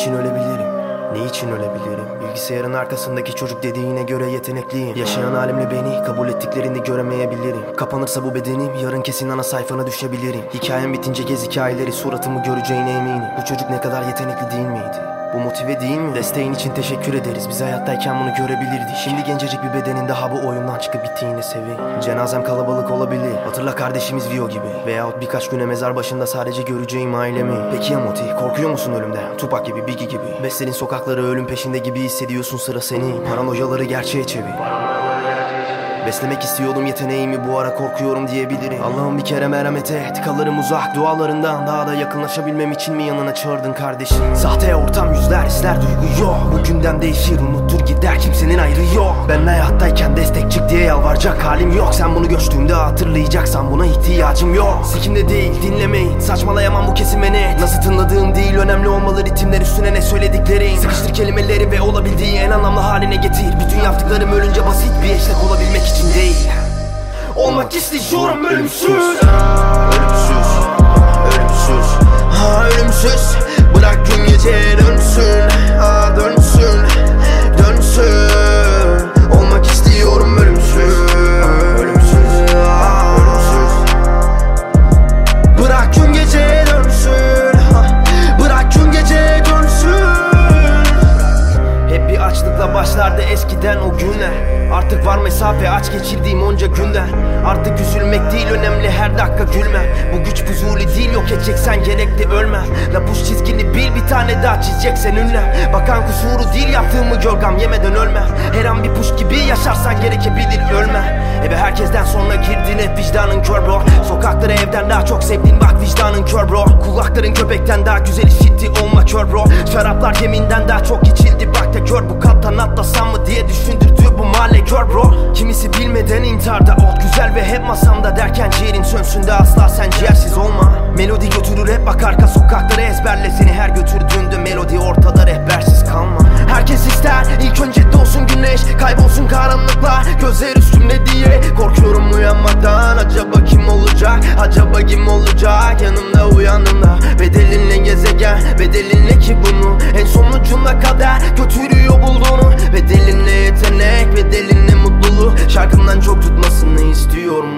için ölebilirim? Ne için ölebilirim? Bilgisayarın arkasındaki çocuk dediğine göre yetenekliyim Yaşayan halimle beni kabul ettiklerini göremeyebilirim Kapanırsa bu bedenim yarın kesin ana sayfana düşebilirim Hikayem bitince gez hikayeleri suratımı göreceğine eminim Bu çocuk ne kadar yetenekli değil miydi? Bu motive değil mi? Desteğin için teşekkür ederiz. Biz hayattayken bunu görebilirdik. Şimdi gencecik bir bedenin daha bu oyundan çıkıp bittiğini sevin Cenazem kalabalık olabilir. Hatırla kardeşimiz Vio gibi. Veyahut birkaç güne mezar başında sadece göreceğim ailemi. Peki ya Moti? Korkuyor musun ölümden? Tupac gibi, Biggie gibi. Beslerin sokakları ölüm peşinde gibi hissediyorsun sıra senin Paranoyaları gerçeğe çevir Beslemek istiyordum yeteneğimi bu ara korkuyorum diyebilirim. Allah'ım bir kere merhamet et Kalırım uzak dualarından Daha da yakınlaşabilmem için mi yanına çağırdın kardeşim? Sahte ortam yüzler ister duygu yok. Bugünden değişir unutur gider kimsenin ayrı yok. Ben hayattayken destek çık diye yalvaracak halim yok. Sen bunu göçtüğümde hatırlayacaksan buna ihtiyacım yok. Sikimde değil dinlemeyin Saçmalayamam bu kesime net. Nasıl tınladığım değil önemli olmalı ritimler üstüne ne söylediklerin. Sıkıştır kelimeleri ve olabildiği en anlamlı haline getir. Bütün yaptıklarım ölünce basit eşlik olabilmek için değil. Olmak istiyorum Ölümsüz. Ölümsüz başlardı eskiden o günler Artık var mesafe aç geçirdiğim onca günden Artık üzülmek değil önemli her dakika gülme. Bu güç fuzuli değil yok edeceksen gerekli ölme. La bu çizgini bil bir tane daha çizeceksen ünlem Bakan kusuru değil yaptığımı gölgam yemeden ölme. Her an bir puş gibi yaşarsan gerekebilir ölme. Eve herkesten sonra girdin hep vicdanın kör bro Sokakları evden daha çok sevdiğin bak vicdanın kör bro. Kulakların köpekten daha güzel işitti. Olma kör bro. Şaraplar yeminden daha çok içildi. Bak da gör Bu kattan atlasam mı diye düşündürdü bu mahalle kör bro. Kimisi bilmeden intiharda ot güzel ve hep masamda Derken ciğerin sönsün de asla sen ciğersiz olma. Melodi götürür hep bak arka sokakları ezberle Seni her götürdüğünde melodi ortada önce doğsun güneş Kaybolsun karanlıklar. Gözler üstümde diye Korkuyorum uyanmaktan acaba kim olacak? Acaba kim olacak? Yanımda uyandığımda Bedelinle gezegen bedelinle ki bunu. En sonucunda kader götürüyor bulduğunu. Bedelinle yetenek bedelinle mutluluğu Şarkımdan çok tutmasını istiyorum